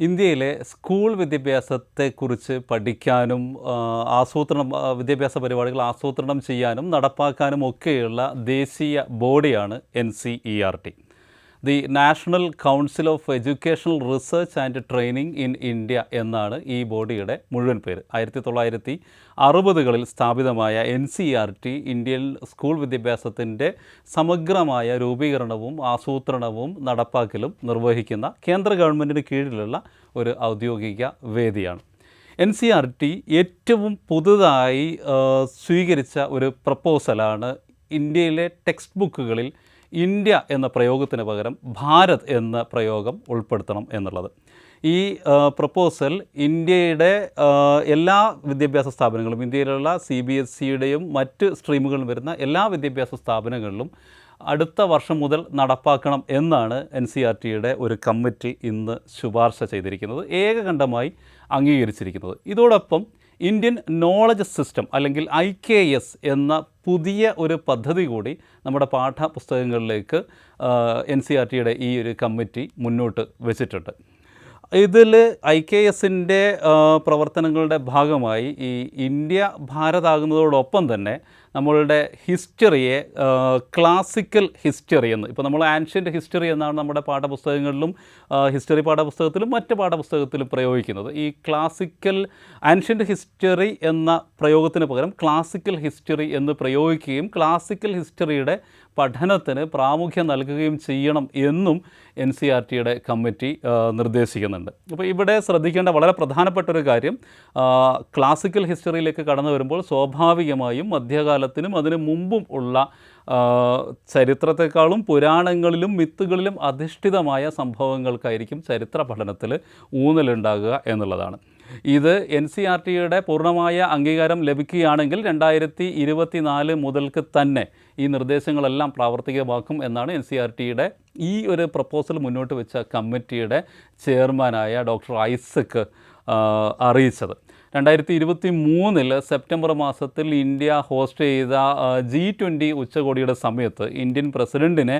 ഇന്ത്യയിലെ സ്കൂൾ വിദ്യാഭ്യാസത്തെക്കുറിച്ച് പഠിക്കാനും ആസൂത്രണം വിദ്യാഭ്യാസ പരിപാടികൾ ആസൂത്രണം ചെയ്യാനും നടപ്പാക്കാനും ഒക്കെയുള്ള ദേശീയ ബോഡിയാണ് N C E R T. The national council of educational research and training in India എന്നാണ് ഈ ബോഡിയുടെ മുഴുവൻ പേര്. ആയിരത്തി തൊള്ളായിരത്തി അറുപതുകളിൽ സ്ഥാപിതമായ N C R T Indian school വിദ്യാഭ്യാസത്തിന്റെ സമഗ്രമായ രൂപീകരണവും ആസൂത്രണവും നടപ്പാക്കലും നിർവഹിക്കുന്ന കേന്ദ്ര ഗവൺമെന്റിന് കീഴിലുള്ള ഒരു ഔദ്യോഗിക വേദിയാണ്. എൻ സി ആർ ടി ഏറ്റവും പുതുതായി സ്വീകരിച്ച ഒരു പ്രപ്പോസലാണ് ഇന്ത്യയിലെ ടെക്സ്റ്റ് ബുക്കുകളിൽ ഇന്ത്യ എന്ന പ്രയോഗത്തിന് പകരം ഭാരത് എന്ന പ്രയോഗം ഉൾപ്പെടുത്തണം എന്നുള്ളത്. ഈ പ്രപ്പോസൽ ഇന്ത്യയുടെ എല്ലാ വിദ്യാഭ്യാസ സ്ഥാപനങ്ങളും ഇന്ത്യയിലുള്ള സി ബി എസ് സിയുടെയും മറ്റ് സ്ട്രീമുകളിലും വരുന്ന എല്ലാ വിദ്യാഭ്യാസ സ്ഥാപനങ്ങളിലും അടുത്ത വർഷം മുതൽ നടപ്പാക്കണം എന്നാണ് എൻ സി ആർ ടിയുടെ ഒരു കമ്മിറ്റി ഇന്ന് ശുപാർശ ചെയ്തിരിക്കുന്നത്. ഏകകണ്ഠമായി അംഗീകരിച്ചിരിക്കുന്നത്. ഇതോടൊപ്പം ഇന്ത്യൻ നോളജ് സിസ്റ്റം അല്ലെങ്കിൽ ഐ കെ എസ് എന്ന പുതിയ ഒരു പദ്ധതി കൂടി നമ്മുടെ പാഠപുസ്തകങ്ങളിലേക്ക് എൻ സി ആർ ടിയുടെ ഈ ഒരു കമ്മിറ്റി മുന്നോട്ട് വെച്ചിട്ടുണ്ട്. ഇതിൽ ഐ കെ എസിന്റെ പ്രവർത്തനങ്ങളുടെ ഭാഗമായി ഈ ഇന്ത്യ ഭാരതാകുന്നതോടൊപ്പം തന്നെ നമ്മളുടെ ഹിസ്റ്ററിയെ ക്ലാസിക്കൽ ഹിസ്റ്ററി എന്ന് ഇപ്പോൾ നമ്മൾ ആൻഷ്യന്റ് ഹിസ്റ്ററി എന്നാണ് നമ്മുടെ പാഠപുസ്തകങ്ങളിലും ഹിസ്റ്ററി പാഠപുസ്തകത്തിലും മറ്റ് പാഠപുസ്തകത്തിലും പ്രയോഗിക്കുന്നത്. ഈ ക്ലാസിക്കൽ ആൻഷ്യന്റ് ഹിസ്റ്ററി എന്ന പ്രയോഗത്തിന് പകരം ക്ലാസിക്കൽ ഹിസ്റ്ററി എന്ന് പ്രയോഗിക്കുകയും ക്ലാസിക്കൽ ഹിസ്റ്ററിയുടെ പഠനത്തിന് പ്രാമുഖ്യം നൽകുകയും ചെയ്യണം എന്നും എൻ സി ആർ ടിയുടെ കമ്മിറ്റി നിർദ്ദേശിക്കുന്നുണ്ട്. അപ്പോൾ ഇവിടെ ശ്രദ്ധിക്കേണ്ട വളരെ പ്രധാനപ്പെട്ട ഒരു കാര്യം ക്ലാസിക്കൽ ഹിസ്റ്ററിയിലേക്ക് കടന്നു വരുമ്പോൾ സ്വാഭാവികമായും മധ്യകാലത്തിനും അതിനു മുമ്പും ഉള്ള ചരിത്രത്തെക്കാളും പുരാണങ്ങളിലും മിത്തുകളിലും അധിഷ്ഠിതമായ സംഭവങ്ങൾക്കായിരിക്കും ചരിത്ര പഠനത്തിൽ ഊന്നലുണ്ടാകുക എന്നുള്ളതാണ്. ഇത് എൻ സി ആർ ടിയുടെ പൂർണമായ അംഗീകാരം ലഭിക്കുകയാണെങ്കിൽ രണ്ടായിരത്തി ഇരുപത്തി നാല് മുതൽക്ക് തന്നെ ഈ നിർദ്ദേശങ്ങളെല്ലാം പ്രാവർത്തികമാക്കും എന്നാണ് എൻ സി ആർ ടിയുടെ ഈ ഒരു പ്രപ്പോസൽ മുന്നോട്ട് വെച്ച കമ്മിറ്റിയുടെ ചെയർമാനായ ഡോക്ടർ ഐസക്ക് അറിയിച്ചത്. രണ്ടായിരത്തി ഇരുപത്തി മൂന്നിൽ സെപ്റ്റംബർ മാസത്തിൽ ഇന്ത്യ ഹോസ്റ്റ് ചെയ്ത ജി ട്വന്റി ഉച്ചകോടിയുടെ സമയത്ത് ഇന്ത്യൻ പ്രസിഡന്റിനെ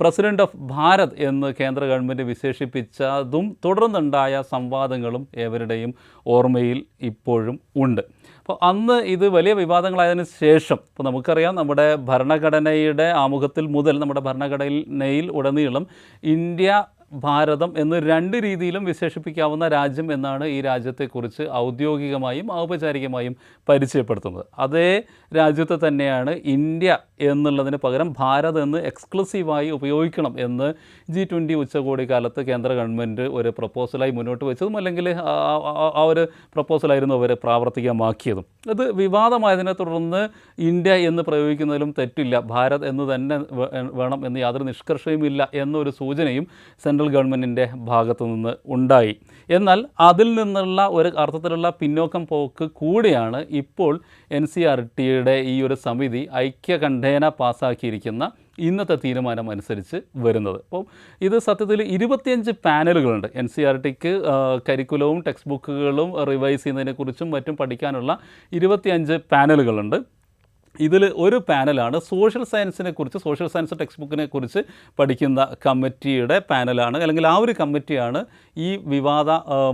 പ്രസിഡന്റ് ഓഫ് ഭാരത് എന്ന് കേന്ദ്ര ഗവൺമെന്റ് വിശേഷിപ്പിച്ചതും തുടർന്നുണ്ടായ സംവാദങ്ങളും ഏവരുടെയും ഓർമ്മയിൽ ഇപ്പോഴും ഉണ്ട്. അപ്പോൾ അന്ന് ഇത് വലിയ വിവാദങ്ങളായതിനു ശേഷം ഇപ്പോൾ നമുക്കറിയാം നമ്മുടെ ഭരണഘടനയുടെ ആമുഖത്തിൽ മുതൽ നമ്മുടെ ഭരണഘടനയിൽ ഉടനീളം ഇന്ത്യ ഭാരതം എന്ന് രണ്ട് രീതിയിലും വിശേഷിപ്പിക്കാവുന്ന രാജ്യം എന്നാണ് ഈ രാജ്യത്തെക്കുറിച്ച് ഔദ്യോഗികമായും ഔപചാരികമായും പരിചയപ്പെടുത്തുന്നത്. അതേ രാജ്യത്തെ തന്നെയാണ് ഇന്ത്യ എന്നുള്ളതിന് പകരം ഭാരത് എന്ന് എക്സ്ക്ലൂസീവായി ഉപയോഗിക്കണം എന്ന് ജി ട്വന്റി ഉച്ചകോടി കാലത്ത് കേന്ദ്ര ഗവൺമെന്റ് ഒരു പ്രപ്പോസലായി മുന്നോട്ട് വെച്ചതും അല്ലെങ്കിൽ ആ- ഒരു പ്രപ്പോസലായിരുന്നു അവർ പ്രാവർത്തികമാക്കിയതും. അത് വിവാദമായതിനെ തുടർന്ന് ഇന്ത്യ എന്ന് പ്രയോഗിക്കുന്നതിലും തെറ്റില്ല. ഭാരത് എന്ന് തന്നെ വേണം എന്ന് യാതൊരു നിഷ്കർഷയുമില്ല എന്നൊരു സൂചനയും ഗവൺമെന്റിന്റെ ഭാഗത്തു നിന്ന് ഉണ്ടായി. എന്നാൽ അതിൽ നിന്നുള്ള ഒരു അർത്ഥത്തിലുള്ള പിന്നോക്കം പോക്ക് കൂടിയാണ് ഇപ്പോൾ എൻ സി ആർ ടിയുടെ ഈ ഒരു സമിതി ഐക്യകണ്ഠേന പാസ്സാക്കിയിരിക്കുന്ന ഇന്നത്തെ തീരുമാനം അനുസരിച്ച് വരുന്നത്. അപ്പോൾ ഇത് സത്യത്തിൽ ഇരുപത്തിയഞ്ച് പാനലുകളുണ്ട്. എൻ സി ആർ ടിക്ക് കരിക്കുലവും ടെക്സ്റ്റ് ബുക്കുകളും റിവൈസ് ചെയ്യുന്നതിനെക്കുറിച്ചും മറ്റും പഠിക്കാനുള്ള ഇരുപത്തിയഞ്ച് പാനലുകളുണ്ട്. ഇതിൽ ഒരു പാനലാണ് സോഷ്യൽ സയൻസിനെ കുറിച്ച് സോഷ്യൽ സയൻസ് ടെക്സ്റ്റ് ബുക്കിനെ കുറിച്ച് പഠിക്കുന്ന കമ്മിറ്റിയുടെ പാനലാണ്. അല്ലെങ്കിൽ ആ ഒരു കമ്മിറ്റിയാണ് ഈ വിവാദ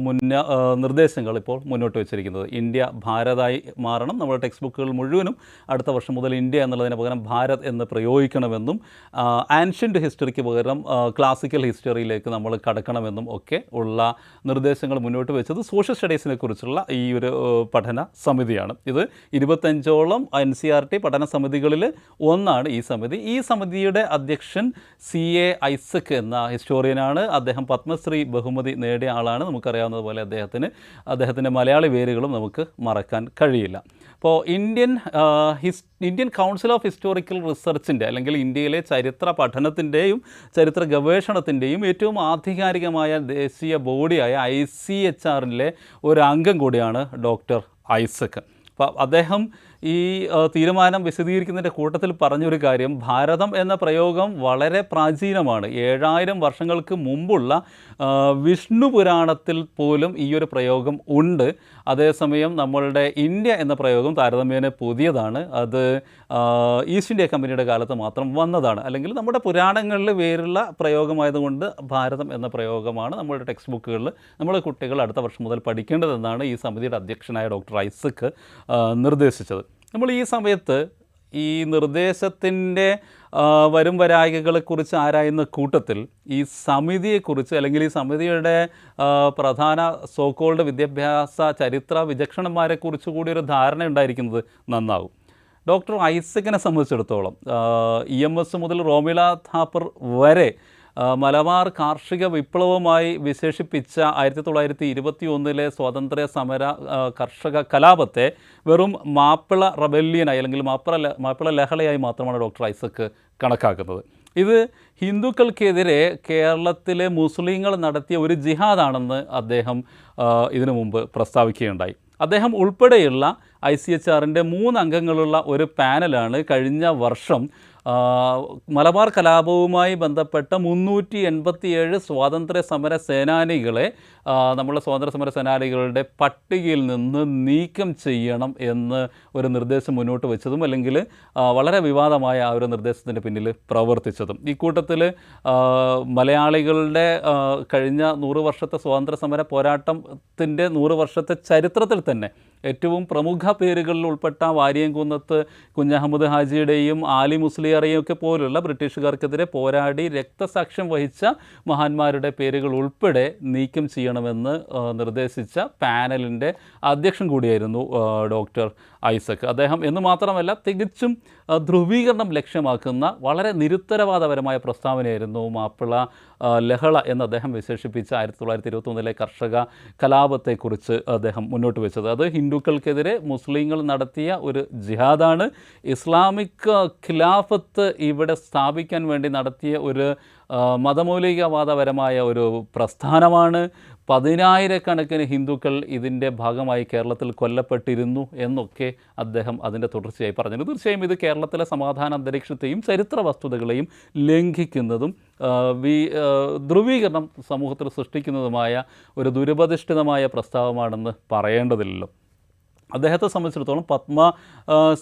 മുന്ന നിർദ്ദേശങ്ങൾ ഇപ്പോൾ മുന്നോട്ട് വെച്ചിരിക്കുന്നത്. ഇന്ത്യ ഭാരതായി മാറണം. നമ്മുടെ ടെക്സ്റ്റ് ബുക്കുകൾ മുഴുവനും അടുത്ത വർഷം മുതൽ ഇന്ത്യ എന്നുള്ളതിന് പകരം ഭാരത് എന്ന് പ്രയോഗിക്കണമെന്നും ആൻഷ്യന്റ് ഹിസ്റ്ററിക്ക് പകരം ക്ലാസിക്കൽ ഹിസ്റ്ററിയിലേക്ക് നമ്മൾ കടക്കണമെന്നും ഒക്കെ ഉള്ള നിർദ്ദേശങ്ങൾ മുന്നോട്ട് വെച്ചത് സോഷ്യൽ സ്റ്റഡീസിനെ കുറിച്ചുള്ള ഈ ഒരു പഠന സമിതിയാണ്. ഇത് ഇരുപത്തഞ്ചോളം എൻ സി ആർ പഠന സമിതികളിൽ ഒന്നാണ് ഈ സമിതി. ഈ സമിതിയുടെ അധ്യക്ഷൻ സി എ ഐസക് എന്ന ഹിസ്റ്റോറിയനാണ് അദ്ദേഹം പത്മശ്രീ ബഹുമതി നേടിയ ആളാണ്. നമുക്കറിയാവുന്നതുപോലെ അദ്ദേഹത്തിന് അദ്ദേഹത്തിന്റെ മലയാളി വേരുകളും നമുക്ക് മറക്കാൻ കഴിയില്ല. അപ്പോൾ Indian his Indian council of historical റിസർച്ചിന്റെ അല്ലെങ്കിൽ ഇന്ത്യയിലെ ചരിത്ര പഠനത്തിന്റെയും ചരിത്ര ഗവേഷണത്തിന്റെയും ഏറ്റവും ആധികാരികമായ ദേശീയ ബോഡിയായ ഐ സി എച്ച് ആറിലെ ഒരു അംഗം കൂടിയാണ് ഡോക്ടർ ഐസക്. അപ്പോൾ അദ്ദേഹം ഈ തീരുമാനം വിശദീകരിക്കുന്നതിന്റെ കൂട്ടത്തിൽ പറഞ്ഞൊരു കാര്യം ഭാരതം എന്ന പ്രയോഗം വളരെ പ്രാചീനമാണ്. ഏഴായിരം വർഷങ്ങൾക്ക് മുമ്പുള്ള വിഷ്ണു പുരാണത്തിൽ പോലും ഈ ഒരു പ്രയോഗം ഉണ്ട്. അതേസമയം നമ്മളുടെ ഇന്ത്യ എന്ന പ്രയോഗം താരതമ്യേന പുതിയതാണ്. അത് ഈസ്റ്റ് ഇന്ത്യ കമ്പനിയുടെ കാലത്ത് മാത്രം വന്നതാണ്. അല്ലെങ്കിൽ നമ്മുടെ പുരാണങ്ങളിൽ വേറുള്ള പ്രയോഗമായതുകൊണ്ട് ഭാരതം എന്ന പ്രയോഗമാണ് നമ്മുടെ ടെക്സ്റ്റ് ബുക്കുകളിൽ നമ്മുടെ കുട്ടികൾ അടുത്ത വർഷം മുതൽ പഠിക്കേണ്ടതെന്നാണ് ഈ സമിതിയുടെ അധ്യക്ഷനായ ഡോക്ടർ ഐസക്ക് ആ, നിർദ്ദേശിച്ചത്. നമ്മൾ ഈ സമയത്ത് ഈ നിർദ്ദേശത്തിന്റെ വരും വരായികകളെക്കുറിച്ച് ആരായുന്ന കൂട്ടത്തിൽ ഈ സമിതിയെക്കുറിച്ച് അല്ലെങ്കിൽ ഈ സമിതിയുടെ പ്രധാന സോക്കോൾഡ് വിദ്യാഭ്യാസ ചരിത്ര വിചക്ഷണന്മാരെക്കുറിച്ച് കൂടി ഒരു ധാരണ ഉണ്ടായിരിക്കുന്നത് നന്നാവും. ഡോക്ടർ ഐസക്കിനെ സംബന്ധിച്ചിടത്തോളം ഇ എം എസ് മുതൽ റോമില താപ്പർ വരെ മലബാർ കാർഷിക വിപ്ലവമായി വിശേഷിപ്പിച്ച ആയിരത്തി തൊള്ളായിരത്തി ഇരുപത്തി ഒന്നിലെ സ്വാതന്ത്ര്യ സമര കർഷക കലാപത്തെ വെറും മാപ്പിള റബല്യനായി അല്ലെങ്കിൽ മാപ്പിള മാപ്പിള ലഹളയായി മാത്രമാണ് ഡോക്ടർ ഐസക്ക് കണക്കാക്കുന്നത്. ഇത് ഹിന്ദുക്കൾക്കെതിരെ കേരളത്തിലെ മുസ്ലിങ്ങൾ നടത്തിയ ഒരു ജിഹാദാണെന്ന് അദ്ദേഹം ഇതിനു മുമ്പ് പ്രസ്താവിക്കുകയുണ്ടായി. അദ്ദേഹം ഉൾപ്പെടെയുള്ള ഐ സി എച്ച് ആറിന്റെ മൂന്ന് അംഗങ്ങളുള്ള ഒരു പാനലാണ് കഴിഞ്ഞ വർഷം മലബാർ കലാപവുമായി ബന്ധപ്പെട്ട മുന്നൂറ്റി എൺപത്തിയേഴ് സ്വാതന്ത്ര്യ സമര സേനാനികളെ നമ്മുടെ സ്വാതന്ത്ര്യ സമര സേനാനികളുടെ പട്ടികയിൽ നിന്ന് നീക്കം ചെയ്യണം എന്ന് ഒരു നിർദ്ദേശം മുന്നോട്ട് വെച്ചതും അല്ലെങ്കിൽ വളരെ വിവാദമായ ആ ഒരു നിർദ്ദേശത്തിന്റെ പിന്നിൽ പ്രവർത്തിച്ചതും. ഈ കൂട്ടത്തിൽ മലയാളികളുടെ കഴിഞ്ഞ നൂറ് വർഷത്തെ സ്വാതന്ത്ര്യ സമര പോരാട്ടത്തിന്റെ നൂറ് വർഷത്തെ ചരിത്രത്തിൽ തന്നെ ഏറ്റവും പ്രമുഖ പേരുകളിൽ ഉൾപ്പെട്ട വാരിയംകുന്നത്ത് കുഞ്ഞഹമ്മദ് ഹാജിയുടെയും ആലി മുസ്ലിയറേയും ഒക്കെ പോലുള്ള ബ്രിട്ടീഷുകാർക്കെതിരെ പോരാടി രക്തസാക്ഷ്യം വഹിച്ച മഹാന്മാരുടെ പേരുകൾ ഉൾപ്പെടെ നീക്കം ചെയ്യണമെന്ന് നിർദ്ദേശിച്ച പാനലിന്റെ അധ്യക്ഷൻ കൂടിയായിരുന്നു ഡോക്ടർ ഐസക്. അദ്ദേഹം എന്ന് മാത്രമല്ല തികച്ചും ധ്രുവീകരണം ലക്ഷ്യമാക്കുന്ന വളരെ നിരുത്തരവാദപരമായ പ്രസ്താവനയായിരുന്നു മാപ്പിള ലഹള എന്ന് അദ്ദേഹം വിശേഷിപ്പിച്ച ആയിരത്തി തൊള്ളായിരത്തി ഇരുപത്തൊന്നിലെ കർഷക കലാപത്തെക്കുറിച്ച് അദ്ദേഹം മുന്നോട്ട് വെച്ചത്. അത് ഹിന്ദുക്കൾക്കെതിരെ മുസ്ലിങ്ങൾ നടത്തിയ ഒരു ജിഹാദാണ്. ഇസ്ലാമിക് ഖിലാഫത്ത് ഇവിടെ സ്ഥാപിക്കാൻ വേണ്ടി നടത്തിയ ഒരു മതമൗലികവാദപരമായ ഒരു പ്രസ്ഥാനമാണ്. പതിനായിരക്കണക്കിന് ഹിന്ദുക്കൾ ഇതിന്റെ ഭാഗമായി കേരളത്തിൽ കൊല്ലപ്പെട്ടിരുന്നു എന്നൊക്കെ അദ്ദേഹം അതിന്റെ തുടർച്ചയായി പറഞ്ഞു തീർച്ചയായും ഇത് കേരളത്തിലെ സമാധാന അന്തരീക്ഷത്തെയും ചരിത്ര വസ്തുതകളെയും ലംഘിക്കുന്നതും വി ധ്രുവീകരണം സമൂഹത്തിൽ സൃഷ്ടിക്കുന്നതുമായ ഒരു ദുരുപതിഷ്ഠിതമായ പ്രസ്താവമാണെന്ന് പറയേണ്ടതില്ലല്ലോ. അദ്ദേഹത്തെ സംബന്ധിച്ചിടത്തോളം പത്മ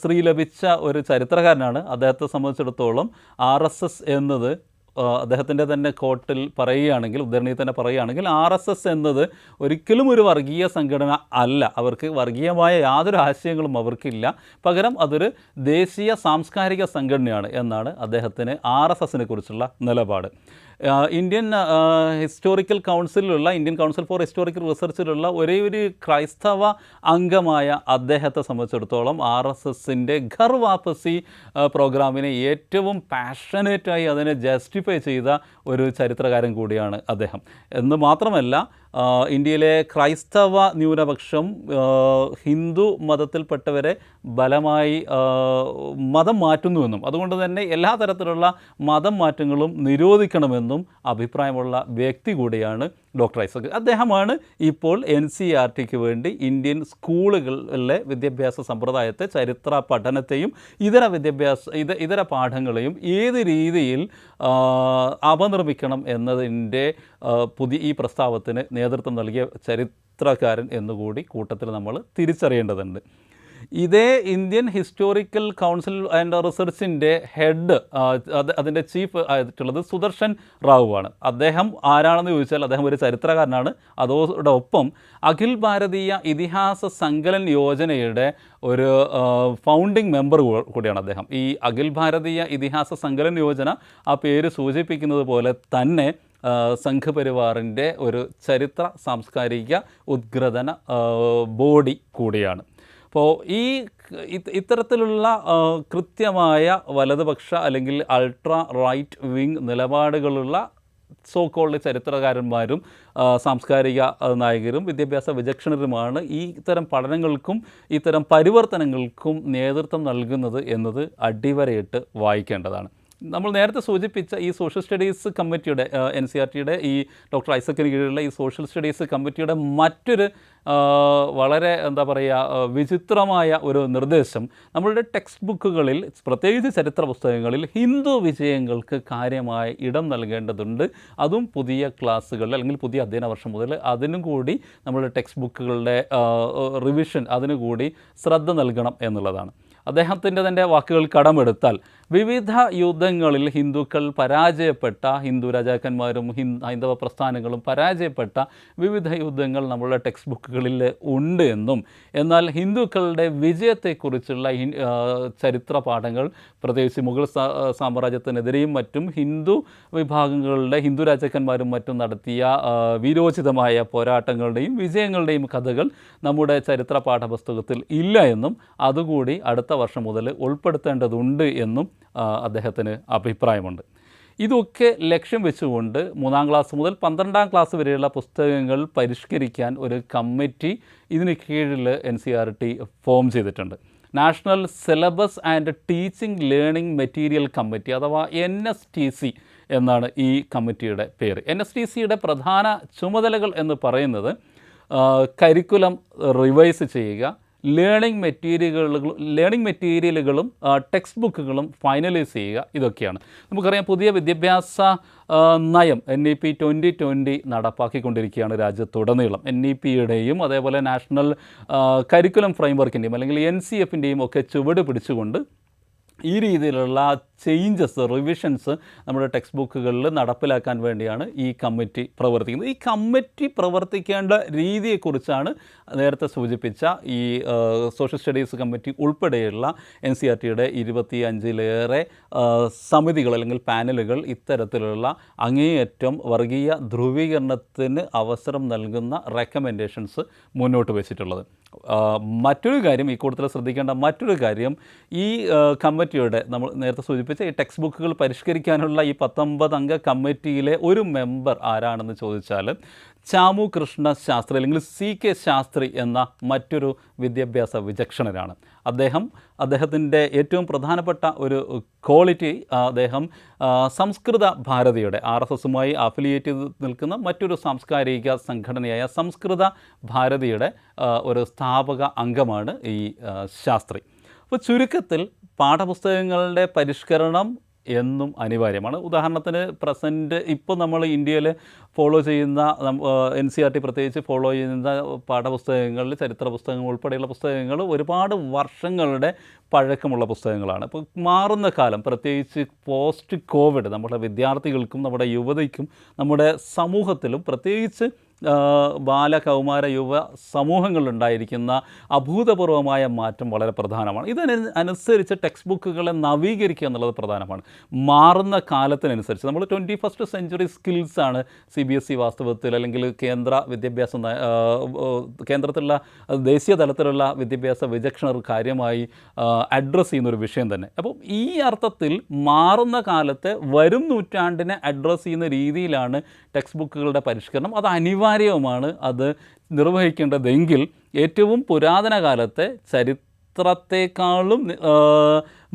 ശ്രീ ലഭിച്ച ഒരു ചരിത്രകാരനാണ്. അദ്ദേഹത്തെ സംബന്ധിച്ചിടത്തോളം ആർ എസ് എസ് എന്നത് അദ്ദേഹത്തിന്റെ തന്നെ കോട്ടിൽ പറയുകയാണെങ്കിൽ ഉദ്ധരണിയിൽ തന്നെ പറയുകയാണെങ്കിൽ ആർ എസ് എസ് എന്നത് ഒരിക്കലും ഒരു വർഗീയ സംഘടന അല്ല. അവർക്ക് വർഗീയമായ യാതൊരു ആശയങ്ങളും അവർക്കില്ല. പകരം അതൊരു ദേശീയ സാംസ്കാരിക സംഘടനയാണ് എന്നാണ് അദ്ദേഹത്തിന് ആർ എസ് എസിനെ കുറിച്ചുള്ള നിലപാട്. ഇന്ത്യൻ ഹിസ്റ്റോറിക്കൽ കൗൺസിലുള്ള ഇന്ത്യൻ കൗൺസിൽ ഫോർ ഹിസ്റ്റോറിക്കൽ റിസർച്ചിലുള്ള ഒരേ ഒരു ക്രൈസ്തവ അംഗമായ അദ്ദേഹത്തെ സംബന്ധിച്ചിടത്തോളം ആർ എസ് എസിന്റെ ഘർ വാപ്പസി പ്രോഗ്രാമിനെ ഏറ്റവും പാഷനേറ്റായി അതിനെ ജസ്റ്റിഫൈ ചെയ്ത ഒരു ചരിത്രകാരൻ കൂടിയാണ് അദ്ദേഹം. എന്ന് മാത്രമല്ല ഇന്ത്യയിലെ ക്രൈസ്തവ ന്യൂനപക്ഷം ഹിന്ദു മതത്തിൽപ്പെട്ടവരെ ബലമായി മതം മാറ്റുന്നുവെന്നും അതുകൊണ്ട് തന്നെ എല്ലാ തരത്തിലുള്ള മതം മാറ്റങ്ങളും നിരോധിക്കണമെന്നും അഭിപ്രായമുള്ള വ്യക്തി കൂടിയാണ് ഡോക്ടർ ഐസക്. അദ്ദേഹമാണ് ഇപ്പോൾ എൻ സി ആർ ടിക്ക് വേണ്ടി ഇന്ത്യൻ സ്കൂളുകളിലെ വിദ്യാഭ്യാസ സമ്പ്രദായത്തെ ചരിത്ര പഠനത്തെയും ഇതര വിദ്യാഭ്യാസ ഇത് ഇതര പാഠങ്ങളെയും ഏത് രീതിയിൽ അപനിർമ്മിക്കണം എന്നതിന്റെ പുതിയ ഈ പ്രസ്താവത്തിന് നേതൃത്വം നൽകിയ ചരിത്രകാരൻ എന്നുകൂടി കൂട്ടത്തിൽ നമ്മൾ തിരിച്ചറിയേണ്ടതുണ്ട്. ഇതേ ഇന്ത്യൻ ഹിസ്റ്റോറിക്കൽ കൗൺസിൽ ആൻഡ് റിസർച്ചിന്റെ ഹെഡ് അത് അതിന്റെ ചീഫ് ആയിട്ടുള്ളത് സുദർശൻ ആണ്. അദ്ദേഹം ആരാണെന്ന് ചോദിച്ചാൽ അദ്ദേഹം ഒരു ചരിത്രകാരനാണ്. അതോടൊപ്പം അഖിൽ ഭാരതീയ ഇതിഹാസ സങ്കലൻ യോജനയുടെ ഒരു ഫൗണ്ടിങ് മെമ്പർ കൂടിയാണ് അദ്ദേഹം. ഈ അഖിൽ ഭാരതീയ ഇതിഹാസ സങ്കലൻ യോജന ആ പേര് സൂചിപ്പിക്കുന്നത് പോലെ തന്നെ സംഘപരിവാറിന്റെ ഒരു ചരിത്ര സാംസ്കാരിക ഉദ്ഗ്രഥന ബോഡി കൂടിയാണ്. അപ്പോൾ ഈ ഇത് ഇത്തരത്തിലുള്ള കൃത്യമായ വലതുപക്ഷ അല്ലെങ്കിൽ അൾട്രാ റൈറ്റ് വിങ് നിലപാടുകളുള്ള സോ കോൾഡ് ചരിത്രകാരന്മാരും സാംസ്കാരിക നായകരും വിദ്യാഭ്യാസ വിചക്ഷണരുമാണ് ഈ ഇത്തരം പഠനങ്ങൾക്കും ഇത്തരം പരിവർത്തനങ്ങൾക്കും നേതൃത്വം നൽകുന്നത് എന്നത് അടിവരയിട്ട് വായിക്കേണ്ടതാണ്. നമ്മൾ നേരത്തെ സൂചിപ്പിച്ച ഈ സോഷ്യൽ സ്റ്റഡീസ് കമ്മിറ്റിയുടെ എൻ സി ആർ ടിയുടെ ഈ ഡോക്ടർ ഐസക്കിന് കീഴിലുള്ള ഈ സോഷ്യൽ സ്റ്റഡീസ് കമ്മിറ്റിയുടെ മറ്റൊരു വളരെ എന്താ പറയുക വിചിത്രമായ ഒരു നിർദ്ദേശം നമ്മളുടെ ടെക്സ്റ്റ് ബുക്കുകളിൽ പ്രത്യേകിച്ച് ചരിത്ര പുസ്തകങ്ങളിൽ ഹിന്ദു വിജയങ്ങൾക്ക് കാര്യമായ ഇടം നൽകേണ്ടതുണ്ട്. അതും പുതിയ ക്ലാസ്സുകളിൽ അല്ലെങ്കിൽ പുതിയ അധ്യയന വർഷം മുതൽ അതിനും കൂടി നമ്മളുടെ ടെക്സ്റ്റ് ബുക്കുകളുടെ റിവിഷൻ അതിനു കൂടി ശ്രദ്ധ നൽകണം എന്നുള്ളതാണ്. അദ്ദേഹത്തിന്റെ തന്നെ വാക്കുകൾ കടമെടുത്താൽ വിവിധ യുദ്ധങ്ങളിൽ ഹിന്ദുക്കൾ പരാജയപ്പെട്ട ഹിന്ദു രാജാക്കന്മാരും ഹിന് ഹൈന്ദവ പ്രസ്ഥാനങ്ങളും പരാജയപ്പെട്ട വിവിധ യുദ്ധങ്ങൾ നമ്മളുടെ ടെക്സ്റ്റ് ബുക്കുകളിൽ ഉണ്ട് എന്നും. എന്നാൽ ഹിന്ദുക്കളുടെ വിജയത്തെക്കുറിച്ചുള്ള ചരിത്ര പാഠങ്ങൾ പ്രത്യേകിച്ച് മുഗൾ സാമ്രാജ്യത്തിനെതിരെയും മറ്റും ഹിന്ദു വിഭാഗങ്ങളുടെ ഹിന്ദു രാജാക്കന്മാരും മറ്റും നടത്തിയ വിരോചിതമായ പോരാട്ടങ്ങളുടെയും വിജയങ്ങളുടെയും കഥകൾ നമ്മുടെ ചരിത്ര പാഠപുസ്തകത്തിൽ ഇല്ല എന്നും അതുകൂടി അടുത്ത വർഷം മുതൽ ഉൾപ്പെടുത്തേണ്ടതുണ്ട് എന്നും അദ്ദേഹത്തിന് അഭിപ്രായമുണ്ട്. ഇതൊക്കെ ലക്ഷ്യം വെച്ചുകൊണ്ട് മൂന്നാം ക്ലാസ് മുതൽ പന്ത്രണ്ടാം ക്ലാസ് വരെയുള്ള പുസ്തകങ്ങൾ പരിഷ്കരിക്കാൻ ഒരു കമ്മിറ്റി ഇതിന് കീഴിൽ N C R T form ചെയ്തിട്ടുണ്ട്. National syllabus and teaching learning material committee അഥവാ എൻ എസ് ടി സി എന്നാണ് ഈ കമ്മിറ്റിയുടെ പേര്. എൻ എസ് ടി സിയുടെ പ്രധാന ചുമതലകൾ എന്ന് പറയുന്നത് കരിക്കുലം റിവൈസ് ചെയ്യുക ലേണിംഗ് മെറ്റീരിയലുകളും ലേണിംഗ് മെറ്റീരിയലുകളും ടെക്സ്റ്റ് ബുക്കുകളും ഫൈനലൈസ് ചെയ്യുക ഇതൊക്കെയാണ്. നമുക്കറിയാം പുതിയ വിദ്യാഭ്യാസ നയം N E P twenty twenty നടപ്പാക്കിക്കൊണ്ടിരിക്കുകയാണ് രാജ്യത്തുടനീളം. എൻ ഇ പിയുടെയും അതേപോലെ നാഷണൽ കരിക്കുലം ഫ്രെയിംവർക്കിന്റെയും അല്ലെങ്കിൽ എൻ സി എഫിന്റെയും ഒക്കെ ചുവട് പിടിച്ചുകൊണ്ട് ഈ രീതിയിലുള്ള ചേഞ്ചസ് റിവിഷൻസ് നമ്മുടെ ടെക്സ്റ്റ് ബുക്കുകളിൽ നടപ്പിലാക്കാൻ വേണ്ടിയാണ് ഈ കമ്മിറ്റി പ്രവർത്തിക്കുന്നത്. ഈ കമ്മിറ്റി പ്രവർത്തിക്കേണ്ട രീതിയെക്കുറിച്ചാണ് നേരത്തെ സൂചിപ്പിച്ച ഈ സോഷ്യൽ സ്റ്റഡീസ് കമ്മിറ്റി ഉൾപ്പെടെയുള്ള എൻ സി ആർ ടിയുടെ ഇരുപത്തി അഞ്ചിലേറെ സമിതികൾ അല്ലെങ്കിൽ പാനലുകൾ ഇത്തരത്തിലുള്ള അങ്ങേയറ്റം വർഗീയ ധ്രുവീകരണത്തിന് അവസരം നൽകുന്ന റെക്കമെൻഡേഷൻസ് മുന്നോട്ട് വെച്ചിട്ടുള്ളത്. മറ്റൊരു കാര്യം ഈ കൂട്ടത്തിൽ ശ്രദ്ധിക്കേണ്ട മറ്റൊരു കാര്യം ഈ കമ്മിറ്റിയുടെ നമ്മൾ നേരത്തെ സൂചിപ്പിച്ച ഈ ടെക്സ്റ്റ് ബുക്കുകൾ പരിഷ്കരിക്കാനുള്ള ഈ പത്തൊമ്പത് അംഗ കമ്മിറ്റിയിലെ ഒരു മെമ്പർ ആരാണെന്ന് ചോദിച്ചാൽ ചാമു കൃഷ്ണ ശാസ്ത്രി അല്ലെങ്കിൽ സി കെ ശാസ്ത്രി എന്ന മറ്റൊരു വിദ്യാഭ്യാസ വിചക്ഷണരാണ്. അദ്ദേഹം അദ്ദേഹത്തിന്റെ ഏറ്റവും പ്രധാനപ്പെട്ട ഒരു ക്വാളിറ്റി അദ്ദേഹം സംസ്കൃത ഭാരതിയുടെ ആർ എസ് എസുമായി അഫിലിയേറ്റ് ചെയ്ത് നിൽക്കുന്ന മറ്റൊരു സാംസ്കാരിക സംഘടനയായ സംസ്കൃത ഭാരതിയുടെ ഒരു സ്ഥാപക അംഗമാണ് ഈ ശാസ്ത്രി. അപ്പോൾ ചുരുക്കത്തിൽ പാഠപുസ്തകങ്ങളുടെ പരിഷ്കരണം എന്നും അനിവാര്യമാണ്. ഉദാഹരണത്തിന് പ്രസന്റ് ഇപ്പോൾ നമ്മൾ ഇന്ത്യയിൽ ഫോളോ ചെയ്യുന്ന എൻ സി ആർ ടി പ്രത്യേകിച്ച് ഫോളോ ചെയ്യുന്ന പാഠപുസ്തകങ്ങളിൽ ചരിത്ര പുസ്തകങ്ങൾ ഉൾപ്പെടെയുള്ള പുസ്തകങ്ങൾ ഒരുപാട് വർഷങ്ങളുടെ പഴക്കമുള്ള പുസ്തകങ്ങളാണ്. ഇപ്പോൾ മാറുന്ന കാലം പ്രത്യേകിച്ച് പോസ്റ്റ് കോവിഡ് നമ്മുടെ വിദ്യാർത്ഥികൾക്കും നമ്മുടെ യുവതയ്ക്കും നമ്മുടെ സമൂഹത്തിലും പ്രത്യേകിച്ച് ആ, ബാല കൗമാര യുവ സമൂഹങ്ങളിലുണ്ടായിരിക്കുന്ന അഭൂതപൂർവമായ മാറ്റം വളരെ പ്രധാനമാണ്. ഇതനുസരിച്ച് ടെക്സ്റ്റ് ബുക്കുകളെ നവീകരിക്കുക എന്നുള്ളത് പ്രധാനമാണ്. മാറുന്ന കാലത്തിനനുസരിച്ച്. നമ്മൾ ട്വന്റി ഫസ്റ്റ് സെഞ്ചുറി സ്കിൽസാണ് സി ബി എസ് ഇ വാസ്തവത്തിൽ അല്ലെങ്കിൽ കേന്ദ്ര വിദ്യാഭ്യാസ കേന്ദ്രത്തിലുള്ള ദേശീയ തലത്തിലുള്ള വിദ്യാഭ്യാസ വിചക്ഷണർ കാര്യമായി അഡ്രസ്സ് ചെയ്യുന്ന ഒരു വിഷയം തന്നെ. അപ്പോൾ ഈ അർത്ഥത്തിൽ മാറുന്ന കാലത്തെ വരും നൂറ്റാണ്ടിനെ അഡ്രസ്സ് ചെയ്യുന്ന രീതിയിലാണ് ടെക്സ്റ്റ് ബുക്കുകളുടെ പരിഷ്കരണം. അത് അനിവാര്യവുമാണ് അത് നിർവഹിക്കേണ്ടതെങ്കിൽ ഏറ്റവും പുരാതന കാലത്തെ ചരിത്രത്തെക്കാളും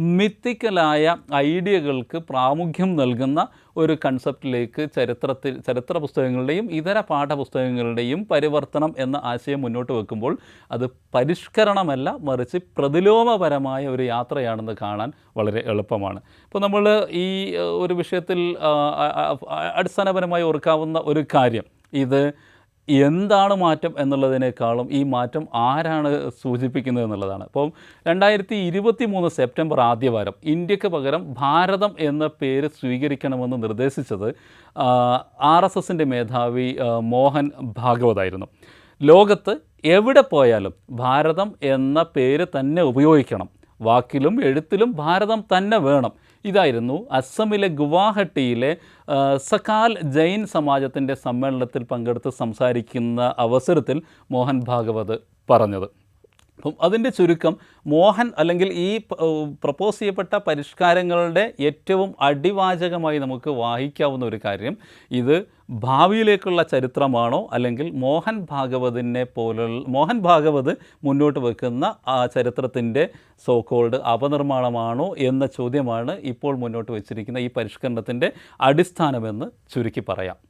മിത്തിക്കലായ ഐഡിയകൾക്ക് പ്രാമുഖ്യം നൽകുന്ന ഒരു കൺസെപ്റ്റിലേക്ക് ചരിത്രത്തിൽ ചരിത്ര പുസ്തകങ്ങളുടെയും ഇതര പാഠപുസ്തകങ്ങളുടെയും പരിവർത്തനം എന്ന ആശയം മുന്നോട്ട് വെക്കുമ്പോൾ അത് പരിഷ്കരണമല്ല മറിച്ച് പ്രതിലോമപരമായ ഒരു യാത്രയാണെന്ന് കാണാൻ വളരെ എളുപ്പമാണ്. ഇപ്പോൾ നമ്മൾ ഈ ഒരു വിഷയത്തിൽ അടിസ്ഥാനപരമായി ഓർക്കാവുന്ന ഒരു കാര്യം ഇത് എന്താണ് മാറ്റം എന്നുള്ളതിനേക്കാളും ഈ മാറ്റം ആരാണ് സൂചിപ്പിക്കുന്നത് എന്നുള്ളതാണ്. അപ്പം രണ്ടായിരത്തി ഇരുപത്തി മൂന്ന് സെപ്റ്റംബർ ആദ്യവാരം ഇന്ത്യയ്ക്ക് പകരം ഭാരതം എന്ന പേര് സ്വീകരിക്കണമെന്ന് നിർദ്ദേശിച്ചത് ആർ എസ് എസിന്റെ മേധാവി മോഹൻ ഭാഗവതായിരുന്നു ലോകത്ത് എവിടെ പോയാലും ഭാരതം എന്ന പേര് തന്നെ ഉപയോഗിക്കണം. വാക്കിലും എഴുത്തിലും ഭാരതം തന്നെ വേണം. ഇതായിരുന്നു അസമിലെ ഗുവാഹട്ടിയിലെ സകാൽ ജൈൻ സമാജത്തിന്റെ സമ്മേളനത്തിൽ പങ്കെടുത്ത് സംസാരിക്കുന്ന അവസരത്തിൽ മോഹൻ ഭാഗവത് പറഞ്ഞത്. അപ്പം അതിന്റെ ചുരുക്കം മോഹൻ അല്ലെങ്കിൽ ഈ പ്രപ്പോസ് ചെയ്യപ്പെട്ട പരിഷ്കാരങ്ങളുടെ ഏറ്റവും അടിവാചകമായി നമുക്ക് വായിക്കാവുന്ന ഒരു കാര്യം ഇത് ഭാവിയിലേക്കുള്ള ചരിത്രമാണോ അല്ലെങ്കിൽ മോഹൻ ഭാഗവതിനെ പോലുള്ള മോഹൻ ഭാഗവത് മുന്നോട്ട് വെക്കുന്ന ആ ചരിത്രത്തിന്റെ സോക്കോൾഡ് കോൾഡ് അപനിർമ്മാണമാണോ എന്ന ചോദ്യമാണ് ഇപ്പോൾ മുന്നോട്ട് വെച്ചിരിക്കുന്ന ഈ പരിഷ്കരണത്തിന്റെ അടിസ്ഥാനമെന്ന് ചുരുക്കി പറയാം.